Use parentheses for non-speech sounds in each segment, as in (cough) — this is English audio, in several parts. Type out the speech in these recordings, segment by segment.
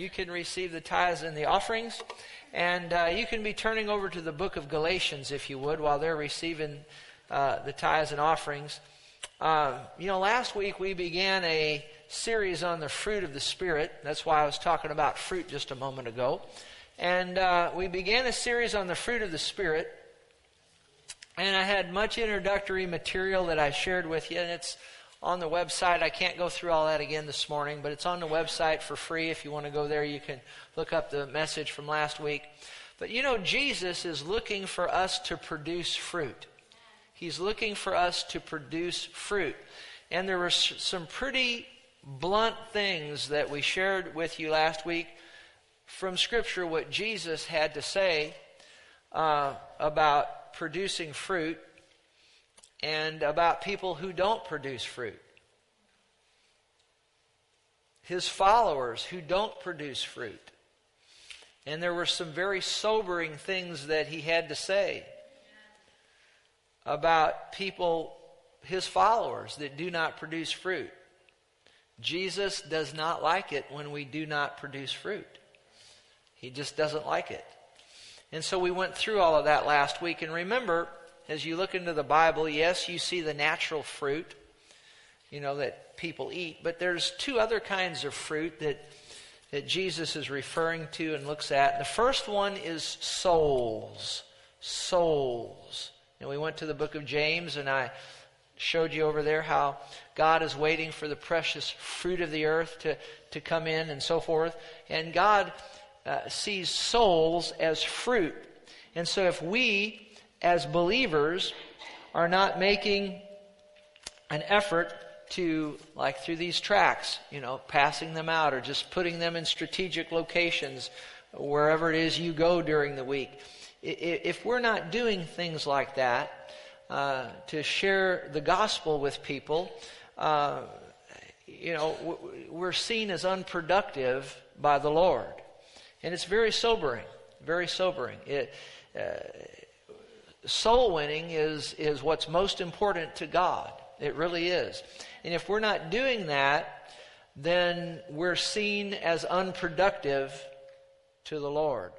you can receive the tithes and the offerings. And uh, you can be turning over to the book of Galatians, if you would, while they're receiving uh, the tithes and offerings. Uh, you know, last week we began a series on the fruit of the Spirit. That's why I was talking about fruit just a moment ago. And uh, we began a series on the fruit of the Spirit. And I had much introductory material that I shared with you, and it's on the website. I can't go through all that again this morning, but it's on the website for free. If you want to go there, you can look up the message from last week. But you know, Jesus is looking for us to produce fruit. He's looking for us to produce fruit. And there were some pretty blunt things that we shared with you last week from Scripture what Jesus had to say uh, about producing fruit and about people who don't produce fruit. His followers who don't produce fruit. And there were some very sobering things that he had to say about people, his followers, that do not produce fruit. Jesus does not like it when we do not produce fruit. He just doesn't like it. And so we went through all of that last week. And remember, as you look into the Bible, yes, you see the natural fruit, you know, that people eat, but there's two other kinds of fruit that, that Jesus is referring to and looks at. The first one is souls. Souls. And we went to the book of James, and I showed you over there how God is waiting for the precious fruit of the earth to, to come in and so forth. And God uh, sees souls as fruit. And so if we, as believers, are not making an effort to, like through these tracts, you know, passing them out or just putting them in strategic locations wherever it is you go during the week. If we're not doing things like that uh, to share the gospel with people, uh, you know, we're seen as unproductive by the Lord. And it's very sobering, very sobering. It, uh, soul winning is, is what's most important to God. It really is. And if we're not doing that, then we're seen as unproductive to the Lord.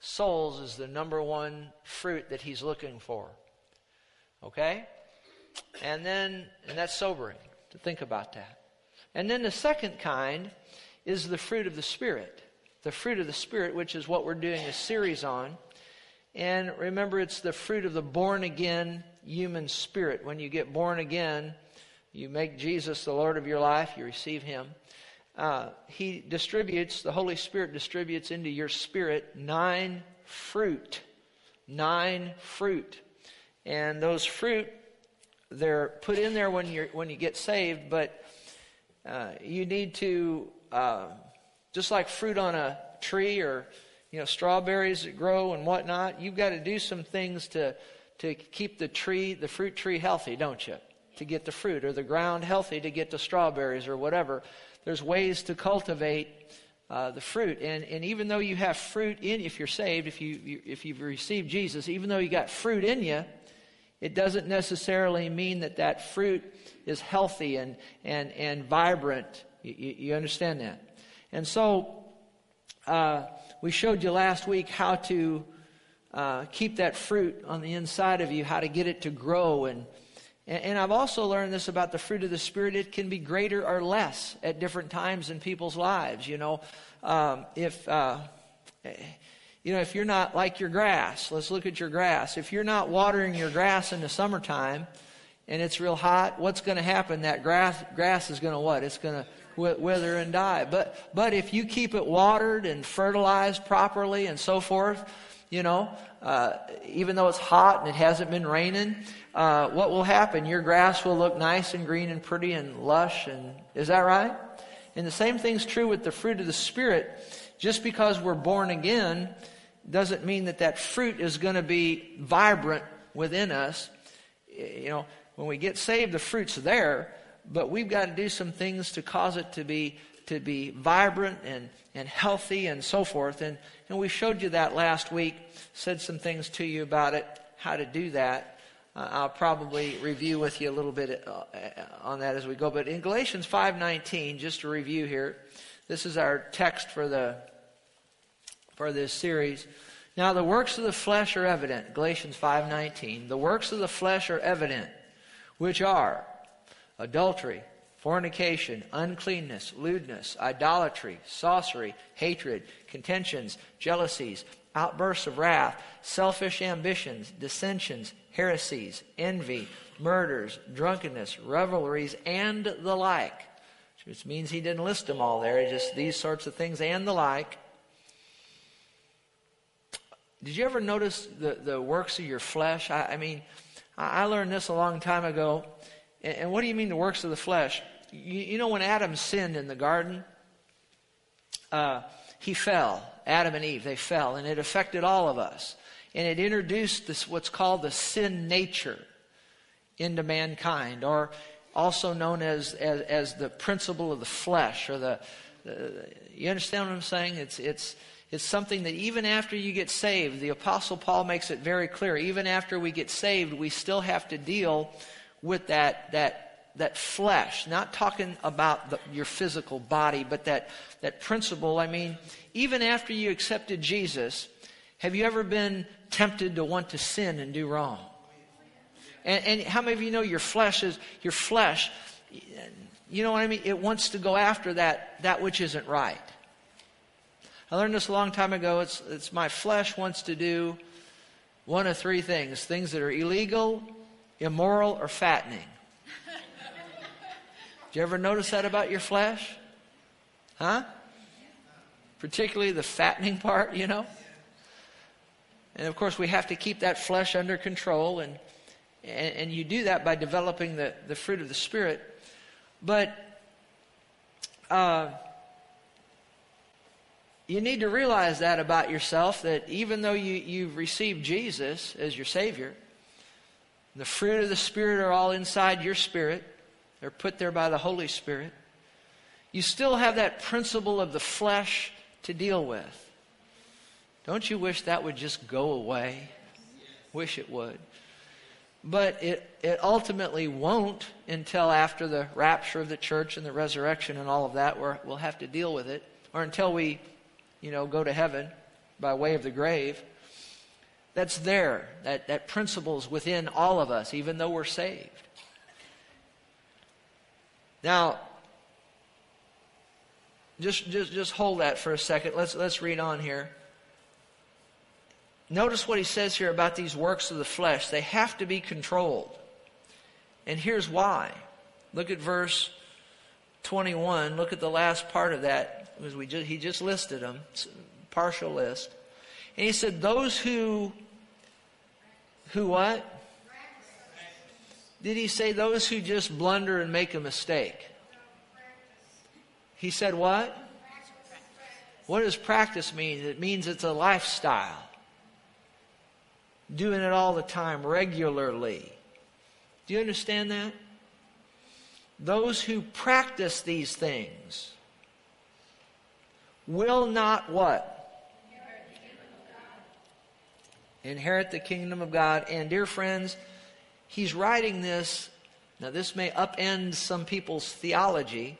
Souls is the number one fruit that He's looking for. Okay? And then, and that's sobering to think about that. And then the second kind is the fruit of the Spirit the fruit of the Spirit, which is what we're doing a series on. And remember, it's the fruit of the born again human spirit. When you get born again, you make Jesus the Lord of your life, you receive Him. Uh, he distributes, the Holy Spirit distributes into your spirit nine fruit. Nine fruit. And those fruit, they're put in there when, you when you get saved, but uh, you need to uh, just like fruit on a tree or you know strawberries that grow and whatnot, you've got to do some things to to keep the tree, the fruit tree healthy, don't you? To get the fruit or the ground healthy to get the strawberries or whatever. There's ways to cultivate uh, the fruit. And, and even though you have fruit in, if you're saved, if, you, if you've received Jesus, even though you got fruit in you, it doesn't necessarily mean that that fruit is healthy and, and, and vibrant. You, you understand that? And so uh, we showed you last week how to uh, keep that fruit on the inside of you, how to get it to grow. And, and I've also learned this about the fruit of the Spirit. It can be greater or less at different times in people's lives. You know, um, if. Uh, you know, if you're not like your grass, let's look at your grass. If you're not watering your grass in the summertime and it's real hot, what's going to happen? That grass, grass is going to what? It's going to wither and die. But, but if you keep it watered and fertilized properly and so forth, you know, uh, even though it's hot and it hasn't been raining, uh, what will happen? Your grass will look nice and green and pretty and lush. And is that right? And the same thing's true with the fruit of the Spirit. Just because we're born again doesn't mean that that fruit is going to be vibrant within us. You know, when we get saved, the fruit's there, but we've got to do some things to cause it to be to be vibrant and, and healthy and so forth. And, and we showed you that last week, said some things to you about it, how to do that. Uh, I'll probably review with you a little bit uh, on that as we go. But in Galatians 5.19, just to review here, This is our text for the for this series. Now the works of the flesh are evident, Galatians 5:19. The works of the flesh are evident, which are adultery, fornication, uncleanness, lewdness, idolatry, sorcery, hatred, contentions, jealousies, outbursts of wrath, selfish ambitions, dissensions, heresies, envy, murders, drunkenness, revelries, and the like. Which means he didn't list them all there, just these sorts of things and the like. Did you ever notice the, the works of your flesh? I, I mean, I learned this a long time ago. And, and what do you mean the works of the flesh? You, you know, when Adam sinned in the garden, uh, he fell. Adam and Eve, they fell, and it affected all of us. And it introduced this, what's called the sin nature into mankind, or also known as, as, as the principle of the flesh, or the, the, you understand what I'm saying? It's, it's, it's something that even after you get saved, the Apostle Paul makes it very clear, even after we get saved, we still have to deal with that, that that flesh, not talking about the, your physical body, but that, that principle. I mean, even after you accepted Jesus, have you ever been tempted to want to sin and do wrong? And, and how many of you know your flesh is, your flesh, you know what I mean? It wants to go after that, that which isn't right. I learned this a long time ago. It's, it's my flesh wants to do one of three things things that are illegal, immoral, or fattening. (laughs) Do you ever notice that about your flesh? Huh? Particularly the fattening part, you know? And of course, we have to keep that flesh under control, and, and, and you do that by developing the, the fruit of the Spirit. But uh, you need to realize that about yourself that even though you, you've received Jesus as your Savior, the fruit of the Spirit are all inside your spirit. They're put there by the Holy Spirit. You still have that principle of the flesh to deal with. Don't you wish that would just go away? Wish it would. But it, it ultimately won't until after the rapture of the church and the resurrection and all of that, where we'll have to deal with it, or until we, you know, go to heaven by way of the grave. That's there. That, that principle is within all of us, even though we're saved. Now, just, just, just hold that for a second. Let's, let's read on here. Notice what he says here about these works of the flesh. They have to be controlled. And here's why. Look at verse 21. Look at the last part of that. We just, he just listed them, partial list. And he said, Those who, who what? Did he say those who just blunder and make a mistake? He said what? What does practice mean? It means it's a lifestyle. Doing it all the time, regularly. Do you understand that? Those who practice these things will not what? Inherit the kingdom of God. And dear friends, he's writing this. Now, this may upend some people's theology,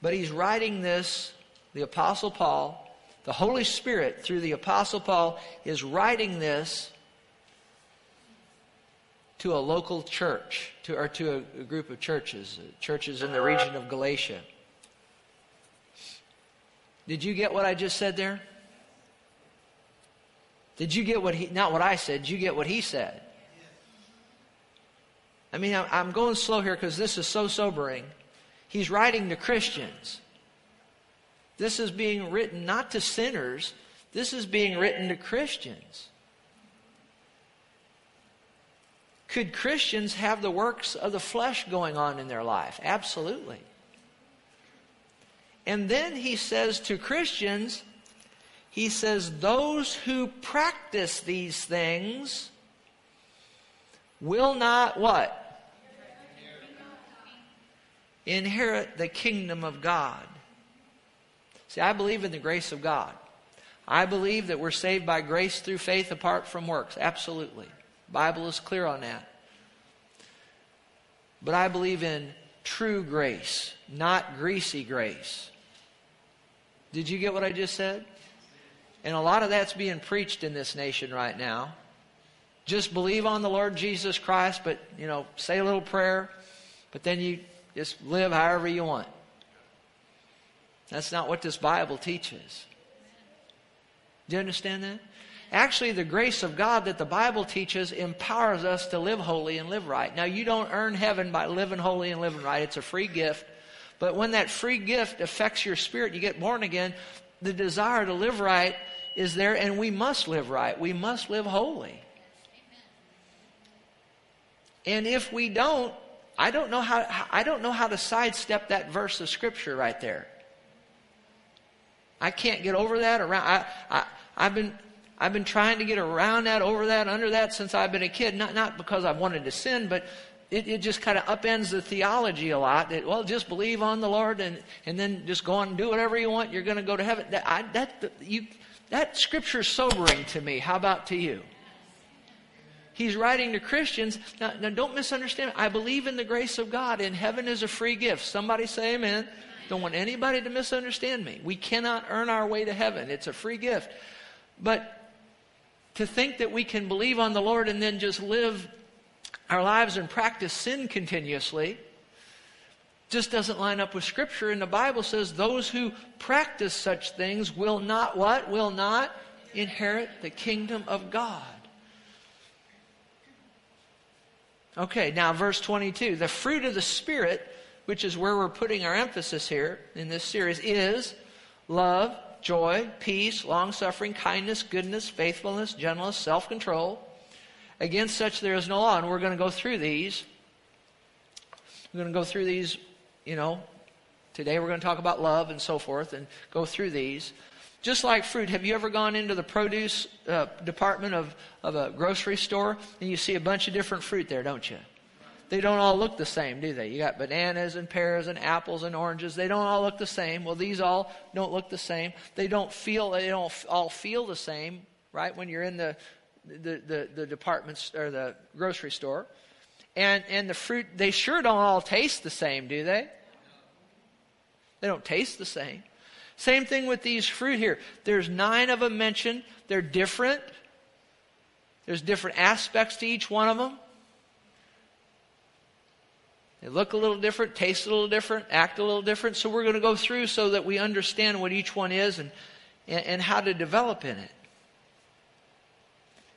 but he's writing this, the Apostle Paul, the Holy Spirit, through the Apostle Paul, is writing this to a local church, to, or to a, a group of churches, churches in the region of Galatia. Did you get what I just said there? Did you get what he, not what I said, did you get what he said? I mean, I'm going slow here because this is so sobering. He's writing to Christians. This is being written not to sinners, this is being written to Christians. Could Christians have the works of the flesh going on in their life? Absolutely. And then he says to Christians, he says, those who practice these things will not what? inherit the kingdom of God. See, I believe in the grace of God. I believe that we're saved by grace through faith apart from works. Absolutely. Bible is clear on that. But I believe in true grace, not greasy grace. Did you get what I just said? And a lot of that's being preached in this nation right now. Just believe on the Lord Jesus Christ, but, you know, say a little prayer, but then you just live however you want. That's not what this Bible teaches. Do you understand that? Actually, the grace of God that the Bible teaches empowers us to live holy and live right. Now, you don't earn heaven by living holy and living right. It's a free gift. But when that free gift affects your spirit, you get born again, the desire to live right is there, and we must live right. We must live holy. And if we don't, I don't know how I don't know how to sidestep that verse of scripture right there. I can't get over that around I, I I've been I've been trying to get around that, over that, under that since I've been a kid. Not not because I've wanted to sin, but it, it just kind of upends the theology a lot. That, well, just believe on the Lord and, and then just go on and do whatever you want. You're going to go to heaven. That, I, that, you, that scripture's sobering to me. How about to you? He's writing to Christians. Now, now, don't misunderstand. I believe in the grace of God, and heaven is a free gift. Somebody say amen. Don't want anybody to misunderstand me. We cannot earn our way to heaven, it's a free gift. But to think that we can believe on the Lord and then just live our lives and practice sin continuously just doesn't line up with Scripture. And the Bible says those who practice such things will not what? Will not inherit the kingdom of God. Okay, now verse 22. The fruit of the Spirit, which is where we're putting our emphasis here in this series, is love, joy, peace, long suffering, kindness, goodness, faithfulness, gentleness, self control. Against such there is no law. And we're going to go through these. We're going to go through these, you know. Today we're going to talk about love and so forth and go through these. Just like fruit, have you ever gone into the produce uh, department of, of a grocery store and you see a bunch of different fruit there, don't you? They don't all look the same, do they? You got bananas and pears and apples and oranges. They don't all look the same. Well, these all don't look the same. They don't feel. They don't all feel the same, right? When you're in the the, the, the departments or the grocery store. And, and the fruit, they sure don't all taste the same, do they? They don't taste the same. Same thing with these fruit here. There's nine of them mentioned. They're different. There's different aspects to each one of them. They look a little different, taste a little different, act a little different. So we're going to go through so that we understand what each one is and, and, and how to develop in it.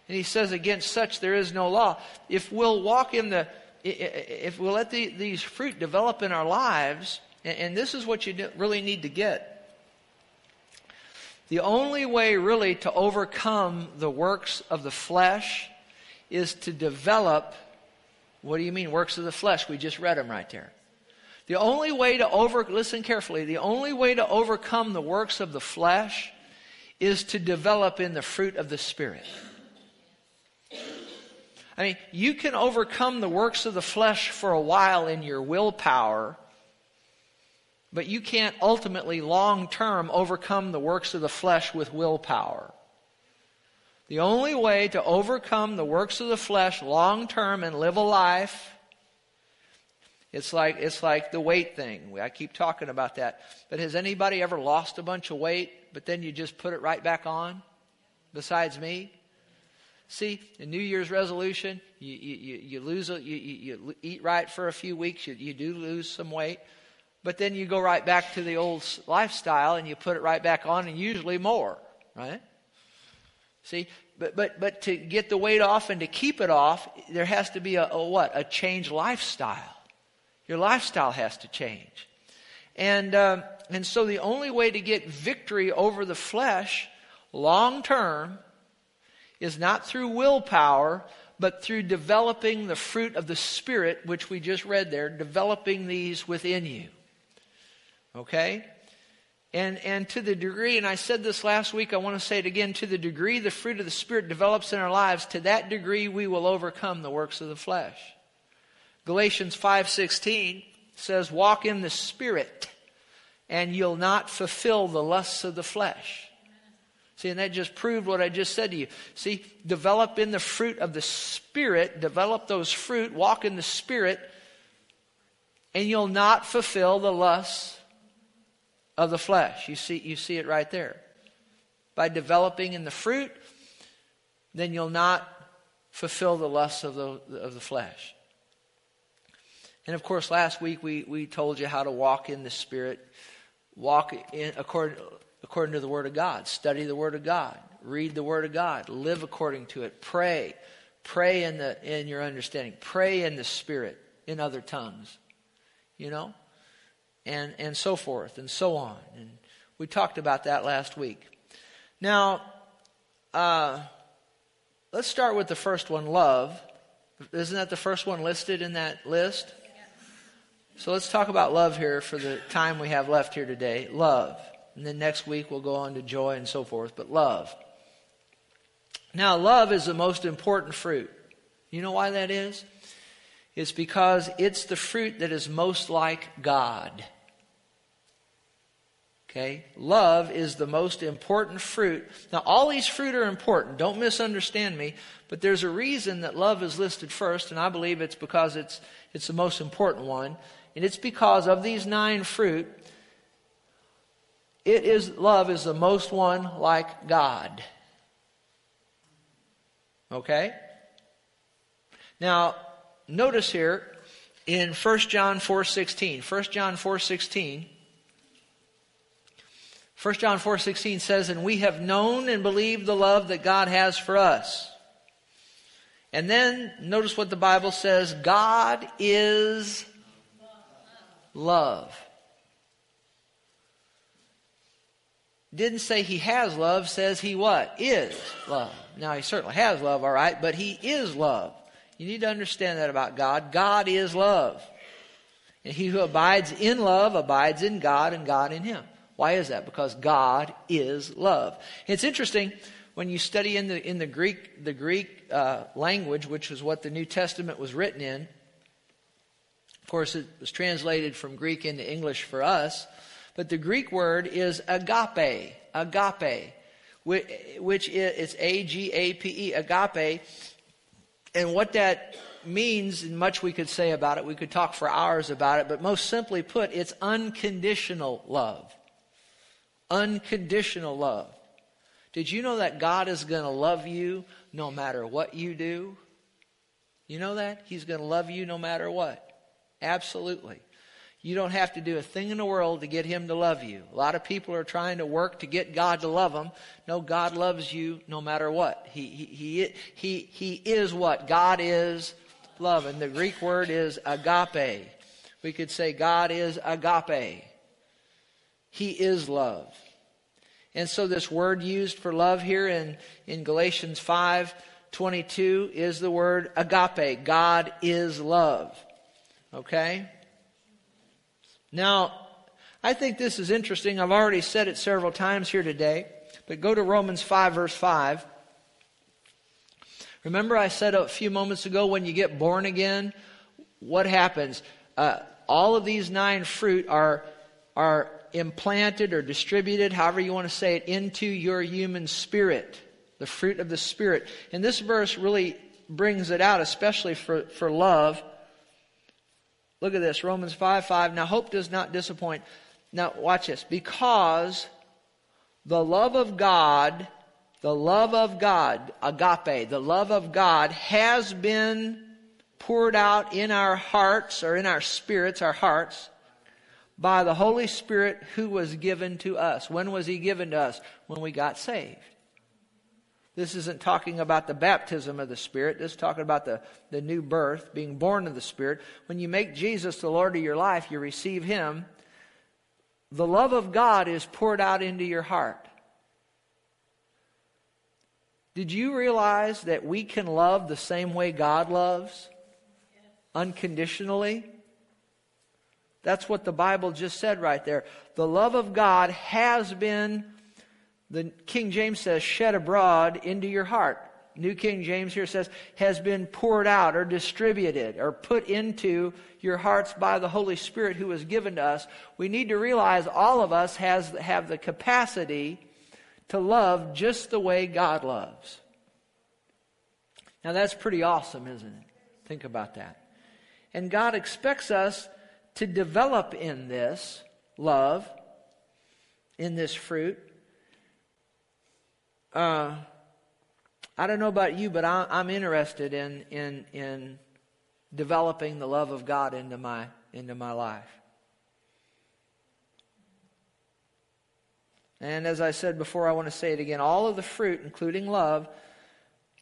And he says, against such there is no law. If we'll walk in the, if we'll let the, these fruit develop in our lives, and, and this is what you really need to get. The only way really to overcome the works of the flesh is to develop, what do you mean, works of the flesh? We just read them right there. The only way to over, listen carefully, the only way to overcome the works of the flesh is to develop in the fruit of the Spirit. I mean, you can overcome the works of the flesh for a while in your willpower, but you can't ultimately, long term, overcome the works of the flesh with willpower. The only way to overcome the works of the flesh long term and live a life it's like it's like the weight thing. I keep talking about that. But has anybody ever lost a bunch of weight, but then you just put it right back on? Besides me? See, a New Year's resolution, you, you, you lose, you, you eat right for a few weeks, you, you do lose some weight, but then you go right back to the old lifestyle and you put it right back on, and usually more, right? See, but but but to get the weight off and to keep it off, there has to be a, a what? A change lifestyle. Your lifestyle has to change, and um, and so the only way to get victory over the flesh, long term, is not through willpower, but through developing the fruit of the Spirit, which we just read there, developing these within you. Okay? And, and to the degree, and I said this last week, I want to say it again, to the degree the fruit of the Spirit develops in our lives, to that degree we will overcome the works of the flesh. Galatians 5.16 says, walk in the Spirit, and you'll not fulfill the lusts of the flesh. See, and that just proved what I just said to you. See, develop in the fruit of the Spirit, develop those fruit, walk in the Spirit, and you'll not fulfill the lusts of the flesh. You see, you see it right there. By developing in the fruit, then you'll not fulfill the lusts of the, of the flesh. And of course, last week we, we told you how to walk in the Spirit, walk in according, according to the Word of God, study the Word of God, read the Word of God, live according to it, pray, pray in the in your understanding, pray in the Spirit in other tongues, you know, and and so forth and so on. And we talked about that last week. Now, uh, let's start with the first one, love. Isn't that the first one listed in that list? So let's talk about love here for the time we have left here today. Love. And then next week we'll go on to joy and so forth. But love. Now, love is the most important fruit. You know why that is? It's because it's the fruit that is most like God. Okay? Love is the most important fruit. Now, all these fruit are important. Don't misunderstand me. But there's a reason that love is listed first, and I believe it's because it's, it's the most important one. And it's because of these nine fruit, it is love is the most one like God. Okay? Now, notice here in 1 John 4:16. 1 John 4:16 1 John 4:16 says, "And we have known and believed the love that God has for us." And then notice what the Bible says, God is love. Didn't say he has love, says he what? Is love. Now he certainly has love, all right, but he is love. You need to understand that about God. God is love. And he who abides in love abides in God and God in him. Why is that? Because God is love. It's interesting when you study in the in the Greek the Greek uh, language, which is what the New Testament was written in. Of course, it was translated from Greek into English for us, but the Greek word is agape, agape, which is A G A P E, agape. And what that means, and much we could say about it, we could talk for hours about it, but most simply put, it's unconditional love. Unconditional love. Did you know that God is going to love you no matter what you do? You know that? He's going to love you no matter what. Absolutely. You don't have to do a thing in the world to get him to love you. A lot of people are trying to work to get God to love them. No, God loves you no matter what. He, he, he, he, he is what? God is love. And the Greek word is agape. We could say God is agape. He is love. And so this word used for love here in, in Galatians 5 22 is the word agape. God is love. Okay? Now, I think this is interesting. I've already said it several times here today, but go to Romans 5, verse 5. Remember, I said a few moments ago when you get born again, what happens? Uh, all of these nine fruit are, are implanted or distributed, however you want to say it, into your human spirit, the fruit of the Spirit. And this verse really brings it out, especially for, for love. Look at this, Romans 5 5. Now, hope does not disappoint. Now, watch this. Because the love of God, the love of God, agape, the love of God has been poured out in our hearts or in our spirits, our hearts, by the Holy Spirit who was given to us. When was He given to us? When we got saved. This isn't talking about the baptism of the Spirit. This is talking about the, the new birth, being born of the Spirit. When you make Jesus the Lord of your life, you receive Him. The love of God is poured out into your heart. Did you realize that we can love the same way God loves? Unconditionally? That's what the Bible just said right there. The love of God has been the King James says, shed abroad into your heart. New King James here says, has been poured out or distributed or put into your hearts by the Holy Spirit who was given to us. We need to realize all of us has, have the capacity to love just the way God loves. Now that's pretty awesome, isn't it? Think about that. And God expects us to develop in this love in this fruit. Uh, I don't know about you, but I, I'm interested in, in, in developing the love of God into my, into my life. And as I said before, I want to say it again. All of the fruit, including love,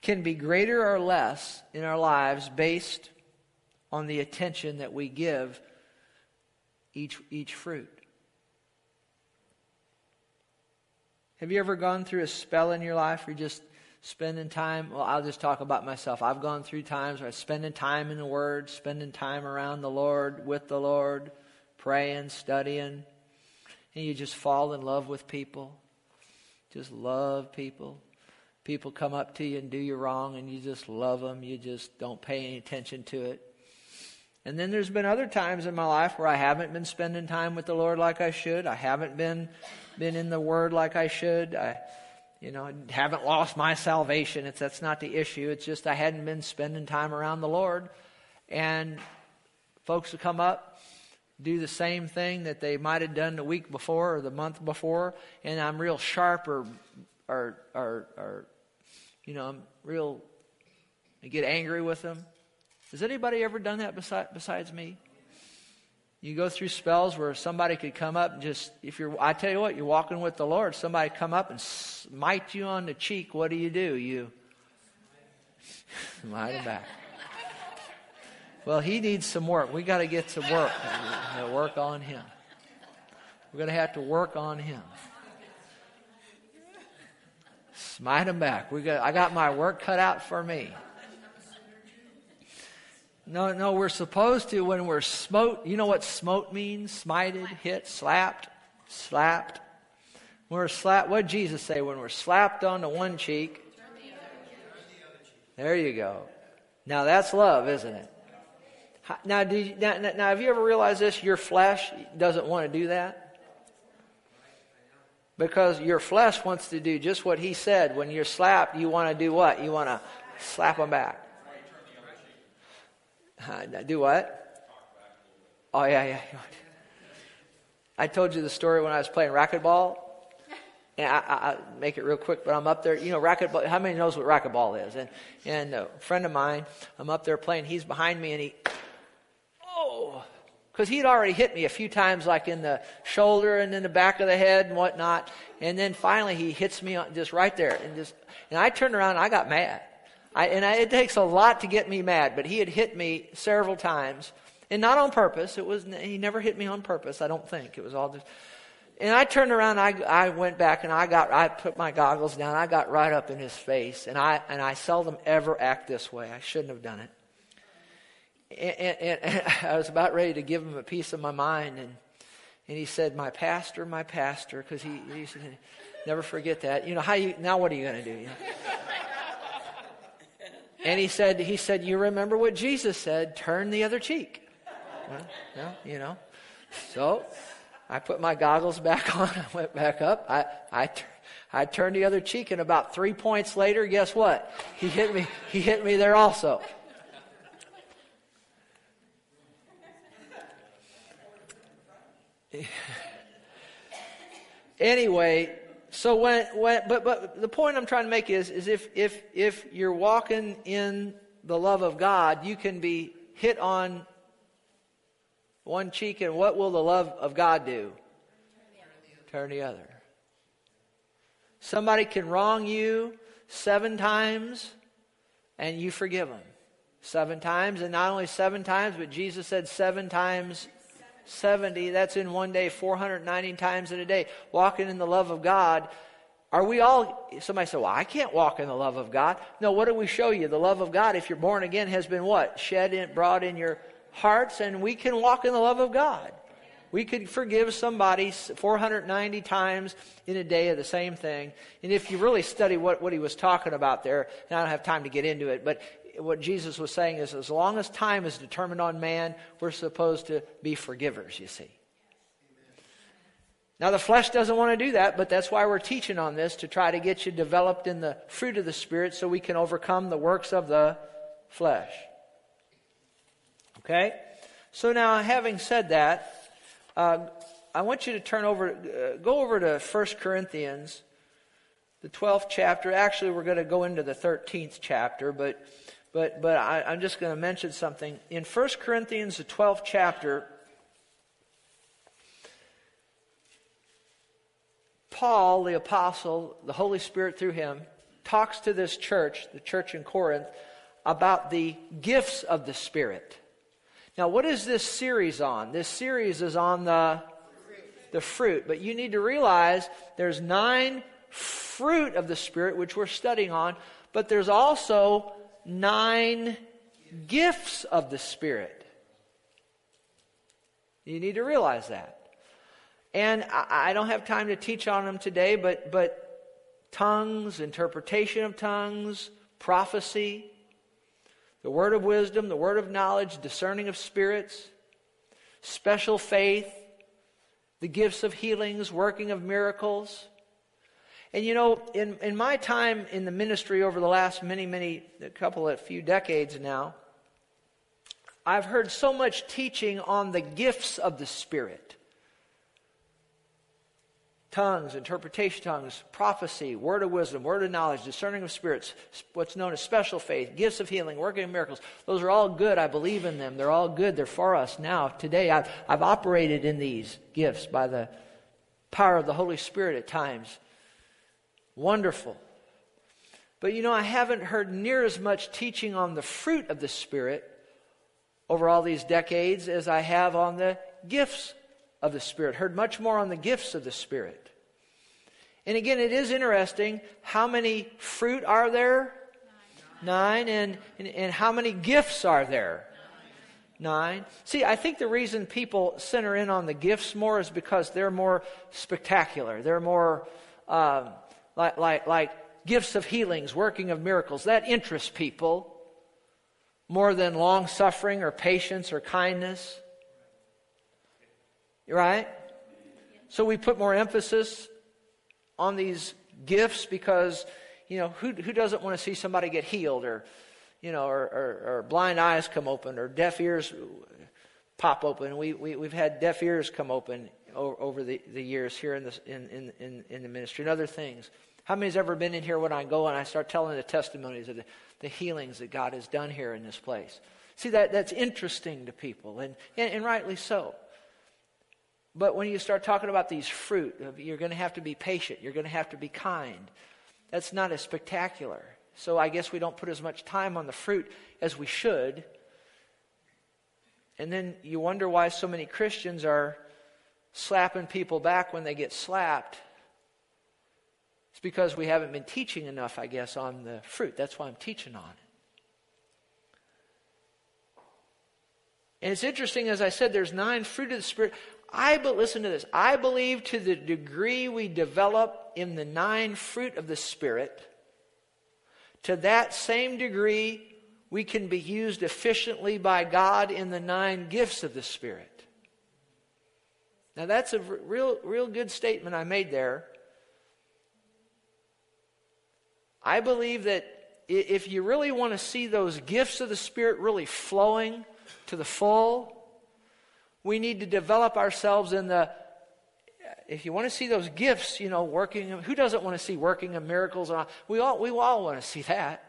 can be greater or less in our lives based on the attention that we give each, each fruit. Have you ever gone through a spell in your life where you're just spending time? Well, I'll just talk about myself. I've gone through times where I'm spending time in the Word, spending time around the Lord, with the Lord, praying, studying, and you just fall in love with people. Just love people. People come up to you and do you wrong, and you just love them. You just don't pay any attention to it. And then there's been other times in my life where I haven't been spending time with the Lord like I should. I haven't been been in the Word like I should. I, you know, haven't lost my salvation. It's that's not the issue. It's just I hadn't been spending time around the Lord. And folks would come up, do the same thing that they might have done the week before or the month before, and I'm real sharp or or or, or you know, I'm real. I get angry with them. Has anybody ever done that besides, besides me? You go through spells where somebody could come up and just, if you're, I tell you what, you're walking with the Lord, somebody come up and smite you on the cheek. What do you do? You (laughs) smite him back. Well, he needs some work. We got to get some work. work on him. We're going to have to work on him. Smite him back. We got, I got my work cut out for me. No, no, we're supposed to when we're smote. You know what smote means? Smited, hit, slapped, slapped. When we're slapped, what did Jesus say? When we're slapped on the one cheek. There you go. Now that's love, isn't it? Now, you, now, now, have you ever realized this? Your flesh doesn't want to do that. Because your flesh wants to do just what he said. When you're slapped, you want to do what? You want to slap them back. Uh, do what? Oh, yeah, yeah. I told you the story when I was playing racquetball. And I, I, I, make it real quick, but I'm up there. You know, racquetball. How many knows what racquetball is? And and a friend of mine, I'm up there playing. He's behind me, and he, oh, because he'd already hit me a few times, like in the shoulder and in the back of the head and whatnot. And then finally, he hits me just right there, and just and I turned around, and I got mad. I, and I, it takes a lot to get me mad, but he had hit me several times, and not on purpose. It was he never hit me on purpose. I don't think it was all just. And I turned around. I I went back and I got I put my goggles down. I got right up in his face, and I and I seldom ever act this way. I shouldn't have done it. And, and, and (laughs) I was about ready to give him a piece of my mind, and and he said, "My pastor, my pastor," because he he said, "Never forget that." You know how you now? What are you going to do? You know? And he said, he said, you remember what Jesus said, turn the other cheek. Well, you know. So I put my goggles back (laughs) on. I went back up. I, I, I turned the other cheek and about three points later, guess what? He hit me, he hit me there also. (laughs) anyway, so when, when but but the point I'm trying to make is is if if if you're walking in the love of God, you can be hit on one cheek, and what will the love of God do? Turn the other. Somebody can wrong you seven times, and you forgive them seven times, and not only seven times, but Jesus said seven times 70, that's in one day, 490 times in a day. Walking in the love of God. Are we all, somebody said, well, I can't walk in the love of God. No, what do we show you? The love of God, if you're born again, has been what? Shed in, brought in your hearts, and we can walk in the love of God. We could forgive somebody 490 times in a day of the same thing. And if you really study what, what he was talking about there, and I don't have time to get into it, but what Jesus was saying is as long as time is determined on man, we're supposed to be forgivers, you see. Now, the flesh doesn't want to do that, but that's why we're teaching on this to try to get you developed in the fruit of the Spirit so we can overcome the works of the flesh. Okay? So, now having said that, uh, I want you to turn over, uh, go over to 1 Corinthians, the 12th chapter. Actually, we're going to go into the 13th chapter, but, but, but I, I'm just going to mention something. In 1 Corinthians, the 12th chapter, Paul, the apostle, the Holy Spirit through him, talks to this church, the church in Corinth, about the gifts of the Spirit. Now, what is this series on? This series is on the, the fruit. But you need to realize there's nine fruit of the Spirit, which we're studying on, but there's also nine gifts of the Spirit. You need to realize that. And I, don't have time to teach on them today, but, but tongues, interpretation of tongues, prophecy, the word of wisdom, the word of knowledge, discerning of spirits, special faith, the gifts of healings, working of miracles. And you know, in, in my time in the ministry over the last many, many, a couple of few decades now, I've heard so much teaching on the gifts of the Spirit tongues, interpretation tongues, prophecy, word of wisdom, word of knowledge, discerning of spirits, what's known as special faith, gifts of healing, working of miracles. Those are all good. I believe in them. They're all good. They're for us now. Today, I've, I've operated in these gifts by the power of the Holy Spirit at times. Wonderful. But you know, I haven't heard near as much teaching on the fruit of the Spirit over all these decades as I have on the gifts of the Spirit. Heard much more on the gifts of the Spirit. And again, it is interesting how many fruit are there? Nine. Nine. And, and, and how many gifts are there? Nine. See, I think the reason people center in on the gifts more is because they're more spectacular. They're more um, like, like, like gifts of healings, working of miracles. That interests people more than long suffering or patience or kindness. Right? So we put more emphasis on these gifts because, you know, who, who doesn't want to see somebody get healed or, you know, or, or, or blind eyes come open or deaf ears pop open. We, we, we've had deaf ears come open over, the, the years here in, this, in, in, in, in the ministry and other things. How many has ever been in here when I go and I start telling the testimonies of the, the healings that God has done here in this place? See, that, that's interesting to people, and, and, and rightly so. But when you start talking about these fruit, you're going to have to be patient. You're going to have to be kind. That's not as spectacular. So I guess we don't put as much time on the fruit as we should. And then you wonder why so many Christians are slapping people back when they get slapped. It's because we haven't been teaching enough, I guess, on the fruit. That's why I'm teaching on it. And it's interesting, as I said, there's nine fruit of the Spirit. I but listen to this. I believe to the degree we develop in the nine fruit of the Spirit, to that same degree we can be used efficiently by God in the nine gifts of the Spirit. Now that's a real, real good statement I made there. I believe that if you really want to see those gifts of the Spirit really flowing to the full, we need to develop ourselves in the if you want to see those gifts, you know, working, who doesn't want to see working of miracles? Uh, we all, we all want to see that.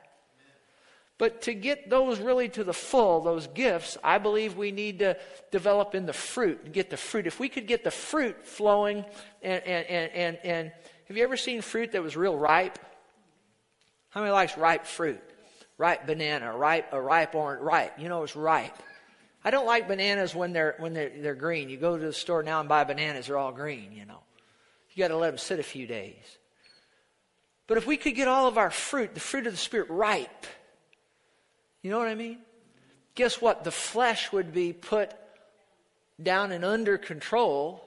But to get those really to the full, those gifts, I believe we need to develop in the fruit and get the fruit. If we could get the fruit flowing, and, and, and, and, and have you ever seen fruit that was real ripe? How many likes ripe fruit? Ripe banana, ripe, a ripe orange, ripe. You know, it's ripe. I don't like bananas when they're when they're, they're green. You go to the store now and buy bananas; they're all green. You know, you got to let them sit a few days. But if we could get all of our fruit, the fruit of the spirit, ripe, you know what I mean? Guess what? The flesh would be put down and under control,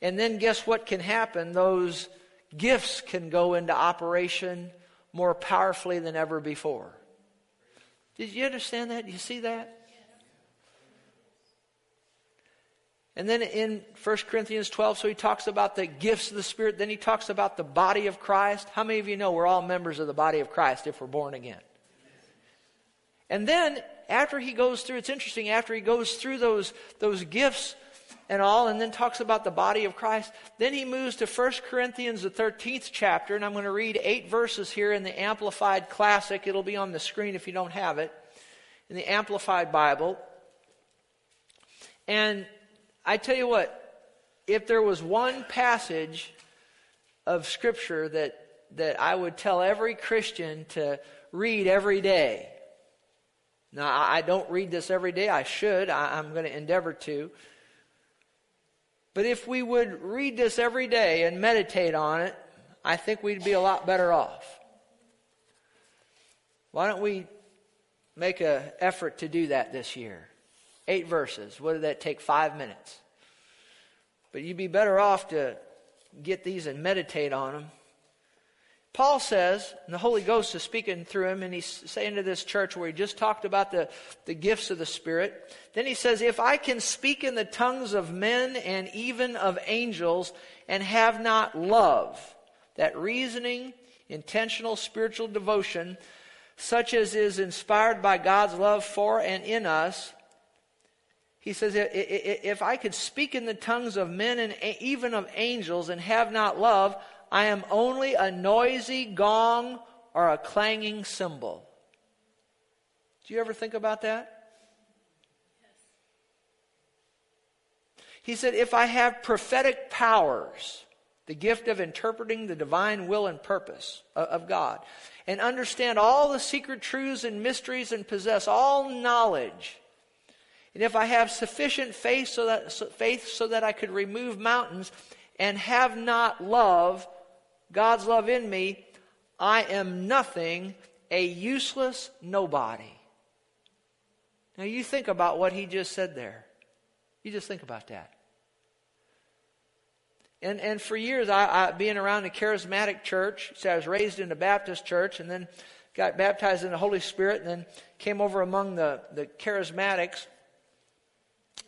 and then guess what can happen? Those gifts can go into operation more powerfully than ever before. Did you understand that? You see that? And then in 1 Corinthians 12, so he talks about the gifts of the Spirit. Then he talks about the body of Christ. How many of you know we're all members of the body of Christ if we're born again? And then after he goes through, it's interesting, after he goes through those, those gifts, and all, and then talks about the body of Christ. Then he moves to 1 Corinthians, the 13th chapter, and I'm going to read eight verses here in the Amplified Classic. It'll be on the screen if you don't have it, in the Amplified Bible. And I tell you what, if there was one passage of Scripture that, that I would tell every Christian to read every day, now I don't read this every day, I should, I'm going to endeavor to. But if we would read this every day and meditate on it, I think we'd be a lot better off. Why don't we make an effort to do that this year? Eight verses. What did that take? Five minutes. But you'd be better off to get these and meditate on them. Paul says, and the Holy Ghost is speaking through him, and he's saying to this church where he just talked about the, the gifts of the Spirit. Then he says, If I can speak in the tongues of men and even of angels and have not love, that reasoning, intentional spiritual devotion, such as is inspired by God's love for and in us, he says, If I could speak in the tongues of men and even of angels and have not love, I am only a noisy gong or a clanging cymbal. Do you ever think about that? He said, If I have prophetic powers, the gift of interpreting the divine will and purpose uh, of God, and understand all the secret truths and mysteries and possess all knowledge, and if I have sufficient faith so that, faith so that I could remove mountains and have not love, God's love in me, I am nothing, a useless nobody. Now you think about what he just said there. You just think about that. And, and for years, I, I being around a charismatic church, so I was raised in a Baptist church and then got baptized in the Holy Spirit and then came over among the, the charismatics.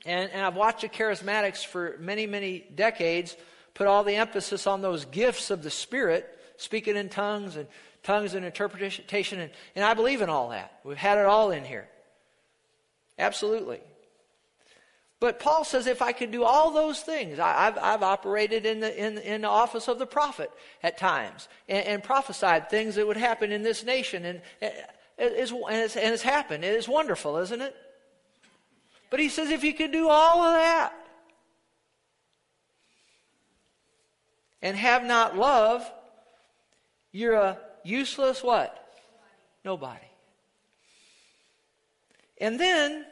And, and I've watched the charismatics for many, many decades put all the emphasis on those gifts of the Spirit, speaking in tongues and tongues and interpretation. And, and I believe in all that. We've had it all in here. Absolutely. But Paul says if I could do all those things, I, have I've operated in the, in, in, the office of the prophet at times and, and, prophesied things that would happen in this nation. And, it's, and, it's, and it's happened. It is wonderful, isn't it? But he says if you could do all of that, and have not love, you're a useless what? Nobody. And then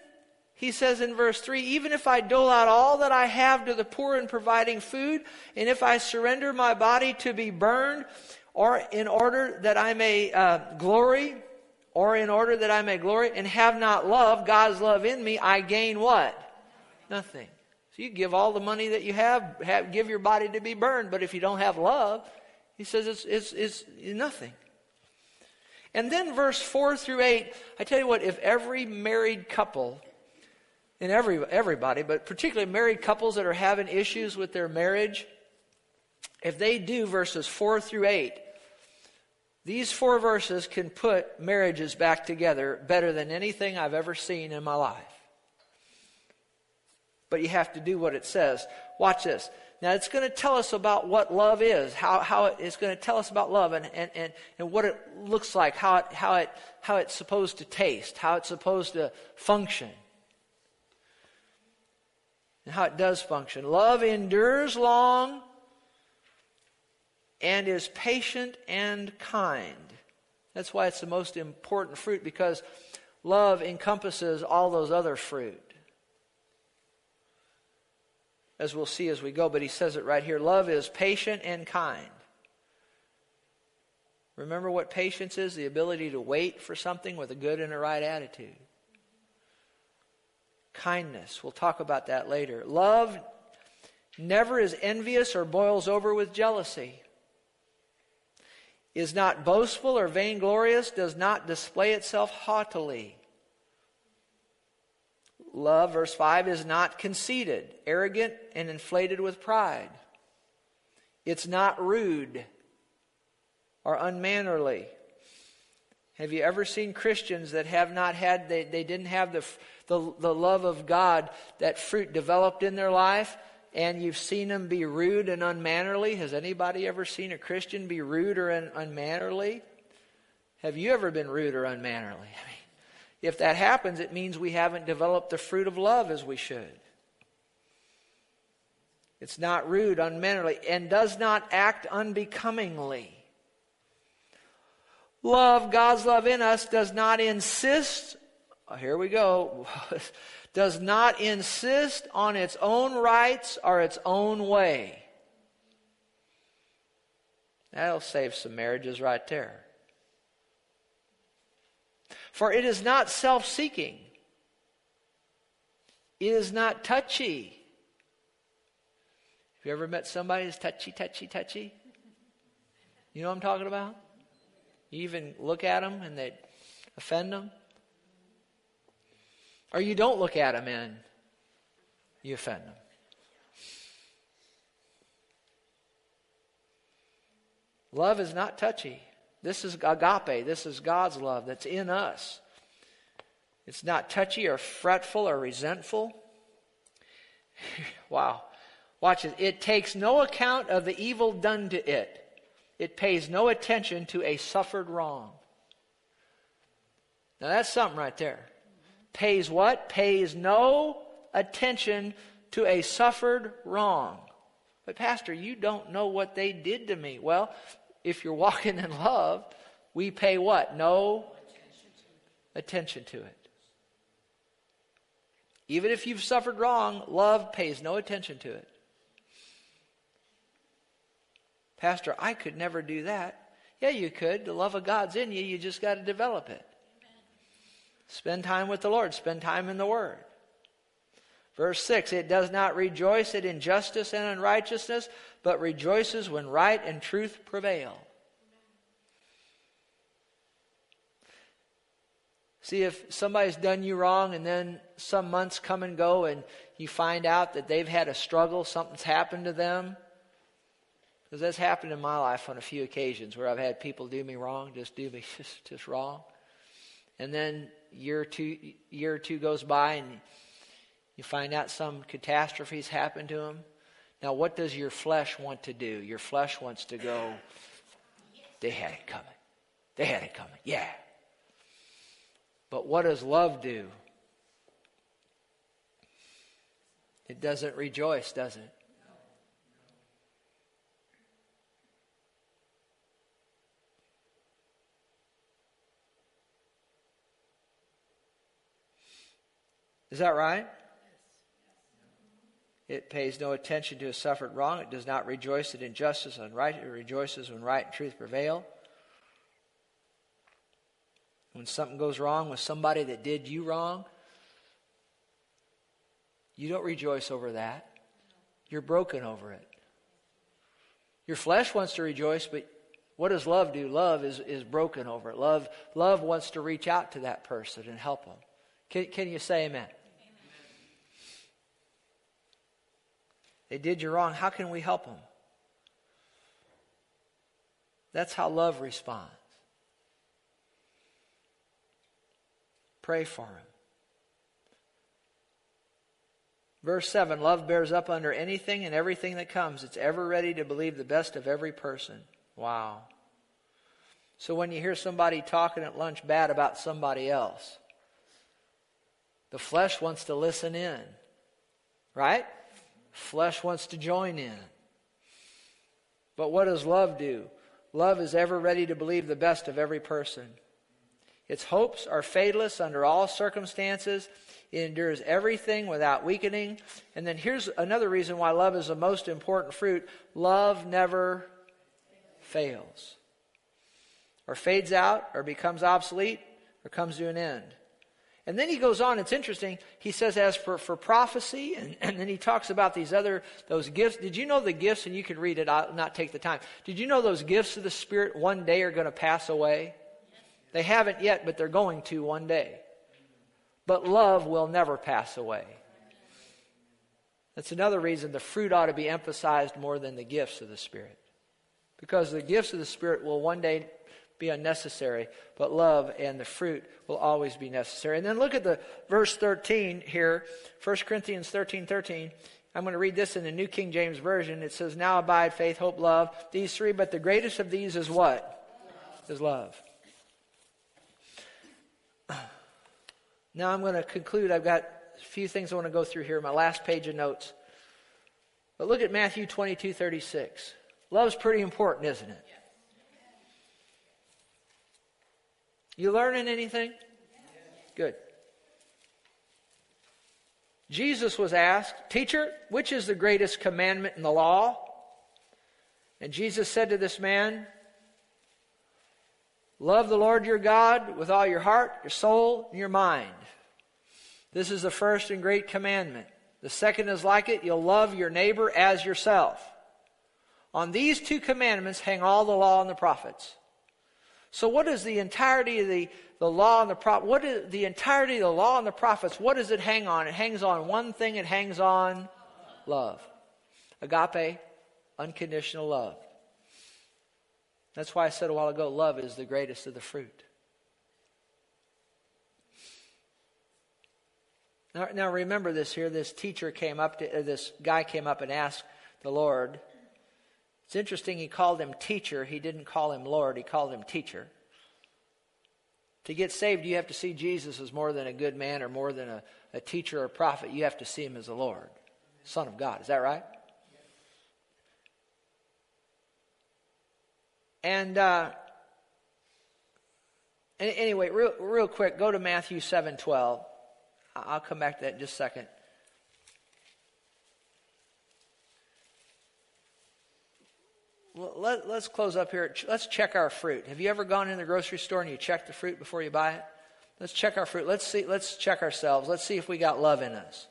he says in verse 3 even if I dole out all that I have to the poor in providing food, and if I surrender my body to be burned, or in order that I may uh, glory, or in order that I may glory, and have not love, God's love in me, I gain what? Nothing. So you give all the money that you have, have, give your body to be burned, but if you don't have love, he says it's, it's, it's nothing. And then verse 4 through 8, I tell you what, if every married couple, and every, everybody, but particularly married couples that are having issues with their marriage, if they do verses 4 through 8, these four verses can put marriages back together better than anything I've ever seen in my life but you have to do what it says. Watch this. Now, it's going to tell us about what love is, how, how it's going to tell us about love and, and, and, and what it looks like, how, it, how, it, how it's supposed to taste, how it's supposed to function, and how it does function. Love endures long and is patient and kind. That's why it's the most important fruit because love encompasses all those other fruit as we'll see as we go, but he says it right here. Love is patient and kind. Remember what patience is? The ability to wait for something with a good and a right attitude. Kindness. We'll talk about that later. Love never is envious or boils over with jealousy. Is not boastful or vainglorious, does not display itself haughtily Love, verse 5, is not conceited, arrogant, and inflated with pride. It's not rude or unmannerly. Have you ever seen Christians that have not had, they, they didn't have the, the, the love of God, that fruit developed in their life, and you've seen them be rude and unmannerly? Has anybody ever seen a Christian be rude or un, unmannerly? Have you ever been rude or unmannerly? I mean, if that happens, it means we haven't developed the fruit of love as we should. It's not rude, unmannerly, and does not act unbecomingly. Love, God's love in us, does not insist, oh, here we go, (laughs) does not insist on its own rights or its own way. That'll save some marriages right there. For it is not self seeking, it is not touchy. Have you ever met somebody who's touchy, touchy, touchy? You know what I'm talking about? You even look at them and they offend them. Or you don't look at them and you offend them. Love is not touchy. This is agape. This is God's love that's in us. It's not touchy or fretful or resentful. (laughs) wow. Watch it. It takes no account of the evil done to it. It pays no attention to a suffered wrong. Now that's something right there. Pays what? Pays no attention to a suffered wrong. But, Pastor, you don't know what they did to me. Well, if you're walking in love, we pay what? No attention to it. Even if you've suffered wrong, love pays no attention to it. Pastor, I could never do that. Yeah, you could. The love of God's in you. You just got to develop it. Spend time with the Lord. Spend time in the Word. Verse 6 It does not rejoice at injustice and unrighteousness, but rejoices when right and truth prevail. See, if somebody's done you wrong and then some months come and go and you find out that they've had a struggle, something's happened to them, because that's happened in my life on a few occasions where I've had people do me wrong, just do me (laughs) just, just wrong. And then year two year or two goes by and you find out some catastrophes happened to them. Now what does your flesh want to do? Your flesh wants to go, they had it coming. They had it coming. Yeah. But what does love do? It doesn't rejoice, does it? Is that right? It pays no attention to a suffered wrong. It does not rejoice at injustice and right. It rejoices when right and truth prevail. When something goes wrong with somebody that did you wrong, you don't rejoice over that. You're broken over it. Your flesh wants to rejoice, but what does love do? Love is, is broken over it. Love, love wants to reach out to that person and help them. Can, can you say amen? They did you wrong. How can we help them? That's how love responds. Pray for him. Verse 7 Love bears up under anything and everything that comes. It's ever ready to believe the best of every person. Wow. So when you hear somebody talking at lunch bad about somebody else, the flesh wants to listen in, right? Flesh wants to join in. But what does love do? Love is ever ready to believe the best of every person. Its hopes are fadeless under all circumstances. It endures everything without weakening. And then here's another reason why love is the most important fruit love never fails, or fades out, or becomes obsolete, or comes to an end. And then he goes on, it's interesting. He says, as for, for prophecy, and, and then he talks about these other, those gifts. Did you know the gifts, and you can read it, I'll not take the time. Did you know those gifts of the Spirit one day are going to pass away? They haven't yet, but they're going to one day. But love will never pass away. That's another reason the fruit ought to be emphasized more than the gifts of the Spirit. Because the gifts of the Spirit will one day be unnecessary, but love and the fruit will always be necessary. And then look at the verse 13 here, 1 Corinthians 13 13. I'm going to read this in the New King James Version. It says, Now abide faith, hope, love. These three, but the greatest of these is what? Is love. (sighs) Now I'm going to conclude. I've got a few things I want to go through here, my last page of notes. But look at Matthew 22 36. Love's pretty important, isn't it? You learning anything? Good. Jesus was asked, Teacher, which is the greatest commandment in the law? And Jesus said to this man, Love the Lord your God with all your heart, your soul, and your mind. This is the first and great commandment. The second is like it you'll love your neighbor as yourself. On these two commandments hang all the law and the prophets. So, what is the entirety of the, the law and the prophets? What is the entirety of the law and the prophets? What does it hang on? It hangs on one thing, it hangs on love. Agape, unconditional love. That's why I said a while ago love is the greatest of the fruit. Now, now remember this here. This teacher came up to, uh, this guy came up and asked the Lord. It's interesting, he called him teacher. He didn't call him Lord, he called him teacher. To get saved, you have to see Jesus as more than a good man or more than a, a teacher or a prophet. You have to see him as a Lord, Son of God. Is that right? And uh, anyway, real, real quick, go to Matthew 7 12. I'll come back to that in just a second. Let, us close up here. Let's check our fruit. Have you ever gone in the grocery store and you check the fruit before you buy it? Let's check our fruit. Let's see. Let's check ourselves. Let's see if we got love in us.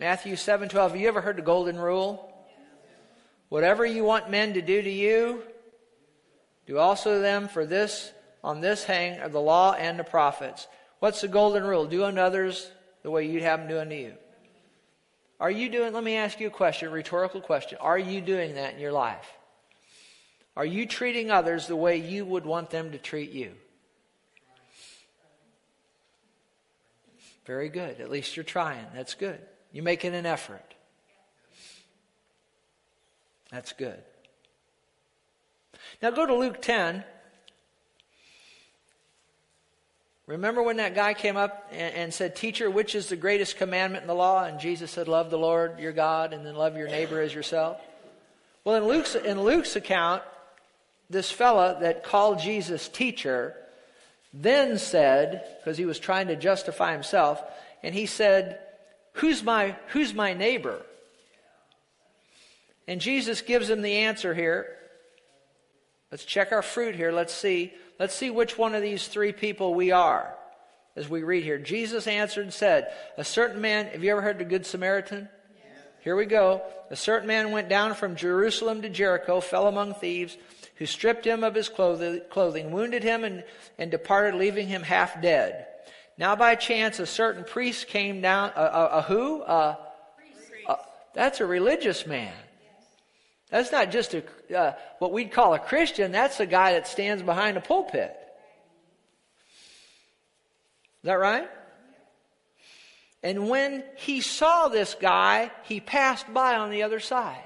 Matthew seven twelve. Have you ever heard the golden rule? Whatever you want men to do to you, do also to them. For this on this hang are the law and the prophets. What's the golden rule? Do unto others the way you'd have them do unto you. Are you doing, let me ask you a question, a rhetorical question. Are you doing that in your life? Are you treating others the way you would want them to treat you? Very good. At least you're trying. That's good. You're making an effort. That's good. Now go to Luke 10. Remember when that guy came up and, and, said, Teacher, which is the greatest commandment in the law? And Jesus said, Love the Lord your God and then love your neighbor as yourself. Well, in Luke's, in Luke's account, this fella that called Jesus teacher then said, because he was trying to justify himself, and he said, Who's my, who's my neighbor? And Jesus gives him the answer here. Let's check our fruit here. Let's see. Let's see which one of these three people we are as we read here. Jesus answered and said, A certain man, have you ever heard the Good Samaritan? Here we go. A certain man went down from Jerusalem to Jericho, fell among thieves, who stripped him of his clothing, wounded him, and, and departed, leaving him half dead. Now, by chance, a certain priest came down. A, a, a who? A, a, that's a religious man. That's not just a, uh, what we'd call a Christian, that's a guy that stands behind a pulpit. Is that right? And when he saw this guy, he passed by on the other side.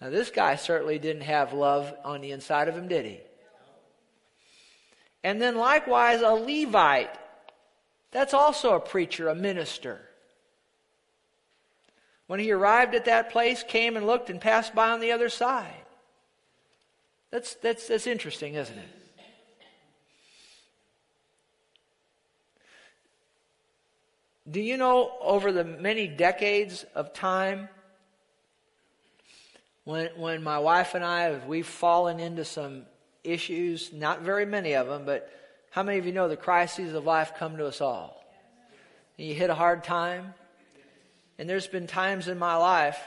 Now, this guy certainly didn't have love on the inside of him, did he? And then, likewise, a Levite. That's also a preacher, a minister when he arrived at that place, came and looked and passed by on the other side. That's, that's, that's interesting, isn't it? Do you know over the many decades of time, when, when my wife and I, we've fallen into some issues, not very many of them, but how many of you know the crises of life come to us all? You hit a hard time, and there's been times in my life,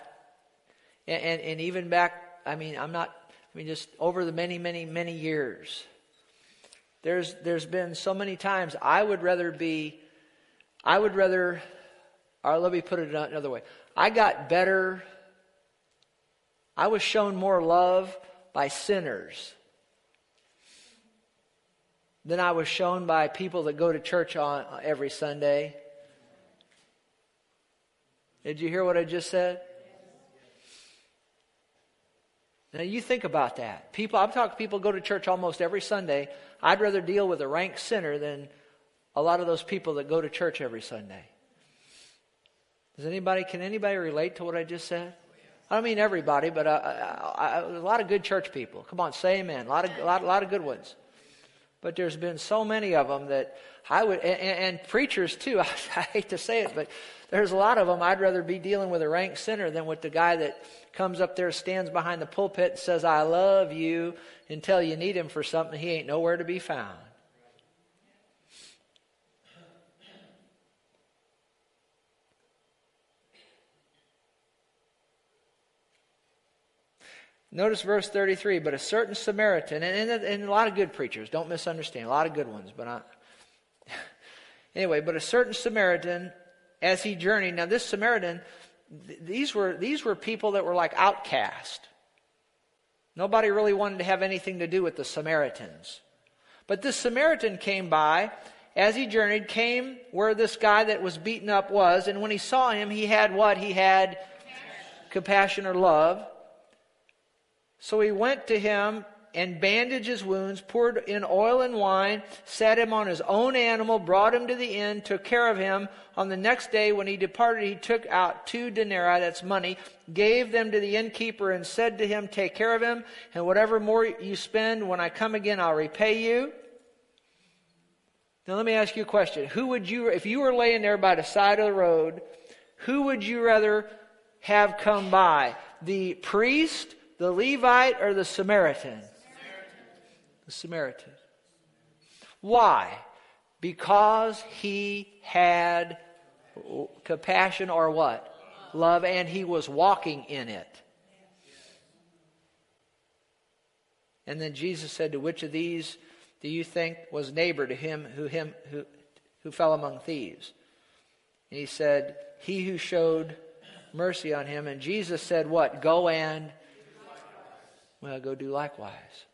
and, and, and even back, I mean, I'm not, I mean, just over the many, many, many years, there's, there's been so many times I would rather be, I would rather, or let me put it another way. I got better, I was shown more love by sinners than I was shown by people that go to church on every Sunday. Did you hear what I just said? Now you think about that. People, I'm talking people go to church almost every Sunday. I'd rather deal with a rank sinner than a lot of those people that go to church every Sunday. Does anybody, can anybody relate to what I just said? I don't mean everybody, but uh, uh, I, I, a lot of good church people. Come on, say amen. A lot of, a lot, a lot of good ones. But there's been so many of them that I would, and, and preachers too. I, (laughs) I hate to say it, but there's a lot of them. I'd rather be dealing with a rank sinner than with the guy that comes up there, stands behind the pulpit, and says, I love you until you need him for something. He ain't nowhere to be found. Notice verse 33, but a certain Samaritan, and, and, and, a lot of good preachers, don't misunderstand, a lot of good ones, but I, (laughs) anyway, but a certain Samaritan, as he journeyed, now this Samaritan, these were, these were people that were like outcast. Nobody really wanted to have anything to do with the Samaritans. But this Samaritan came by, as he journeyed, came where this guy that was beaten up was, and when he saw him, he had what? He had compassion or love. So he went to him and bandaged his wounds, poured in oil and wine, sat him on his own animal, brought him to the inn, took care of him. On the next day, when he departed, he took out two denarii, that's money, gave them to the innkeeper, and said to him, Take care of him, and whatever more you spend, when I come again, I'll repay you. Now, let me ask you a question. Who would you, if you were laying there by the side of the road, who would you rather have come by? The priest the Levite or the Samaritan? The Samaritan. Why? Because he had compassion or what? Love, and he was walking in it. And then Jesus said, To which of these do you think was neighbor to him who him who who fell among thieves? And he said, He who showed mercy on him. And Jesus said, What? Go and well, go do likewise.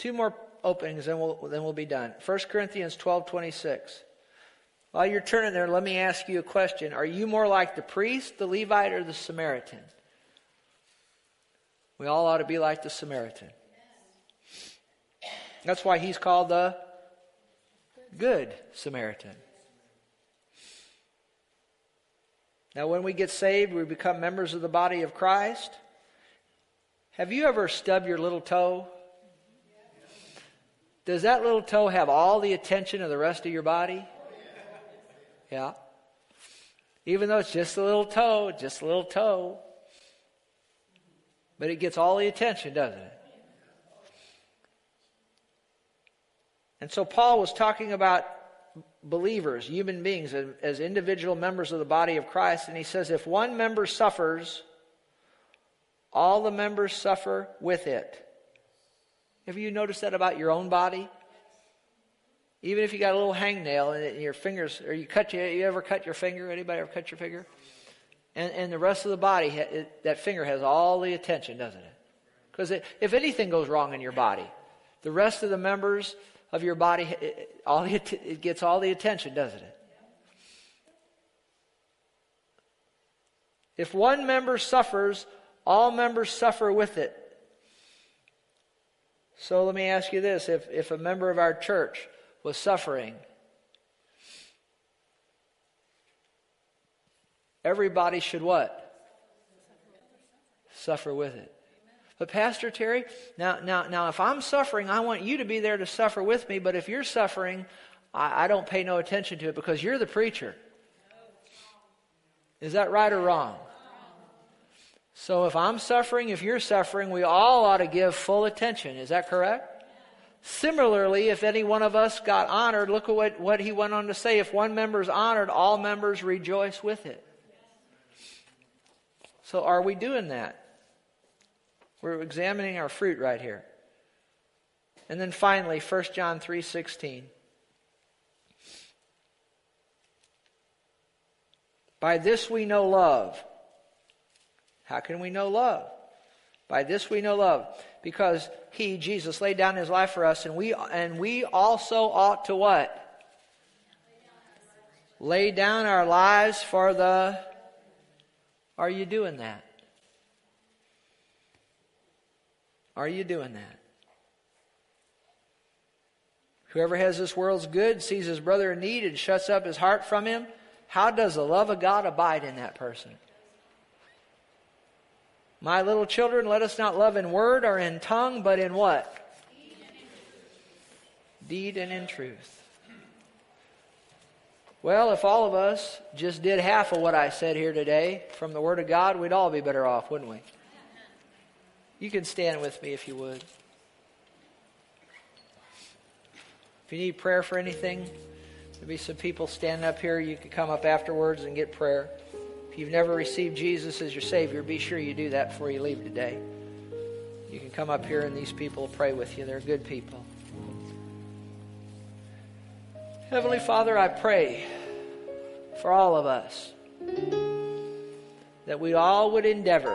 Two more openings, then we'll, then we'll be done. 1 Corinthians 12 26. While you're turning there, let me ask you a question. Are you more like the priest, the Levite, or the Samaritan? We all ought to be like the Samaritan. That's why he's called the Good Samaritan. Now, when we get saved, we become members of the body of Christ. Have you ever stubbed your little toe? Does that little toe have all the attention of the rest of your body? Yeah. Even though it's just a little toe, just a little toe. But it gets all the attention, doesn't it? And so Paul was talking about believers, human beings, as individual members of the body of Christ. And he says, if one member suffers, all the members suffer with it. Have you noticed that about your own body? Even if you got a little hangnail in your fingers, or you cut you, you ever cut your finger? Anybody ever cut your finger? And, and the rest of the body, it, that finger has all the attention, doesn't it? Because if anything goes wrong in your body, the rest of the members of your body, it, all the, it gets all the attention, doesn't it? If one member suffers, all members suffer with it. So let me ask you this if, if a member of our church was suffering, everybody should what? Suffer with it. But Pastor Terry, now, now, now, if I'm suffering, I want you to be there to suffer with me. But if you're suffering, I, I don't pay no attention to it because you're the preacher. Is that right or wrong? So if I'm suffering, if you're suffering, we all ought to give full attention. Is that correct? Similarly, if any one of us got honored, look at what, what he went on to say. If one member is honored, all members rejoice with it. So are we doing that? We're examining our fruit right here. And then finally, 1 John 3:16. By this we know love, How can we know love? By this we know love, because he, Jesus, laid down his life for us, and we and we also ought to what? Lay down our lives for the Are you doing that? Are you doing that? Whoever has this world's good sees his brother in need and shuts up his heart from him. How does the love of God abide in that person? My little children, let us not love in word or in tongue, but in what? Deed and in truth. Well, if all of us just did half of what I said here today from the Word of God, we'd all be better off, wouldn't we? You can stand with me if you would. If you need prayer for anything, there'll be some people standing up here. You can come up afterwards and get prayer. If you've never received Jesus as your Savior, be sure you do that before you leave today. You can come up here and these people will pray with you. They're good people. Heavenly Father, I pray for all of us that we all would endeavor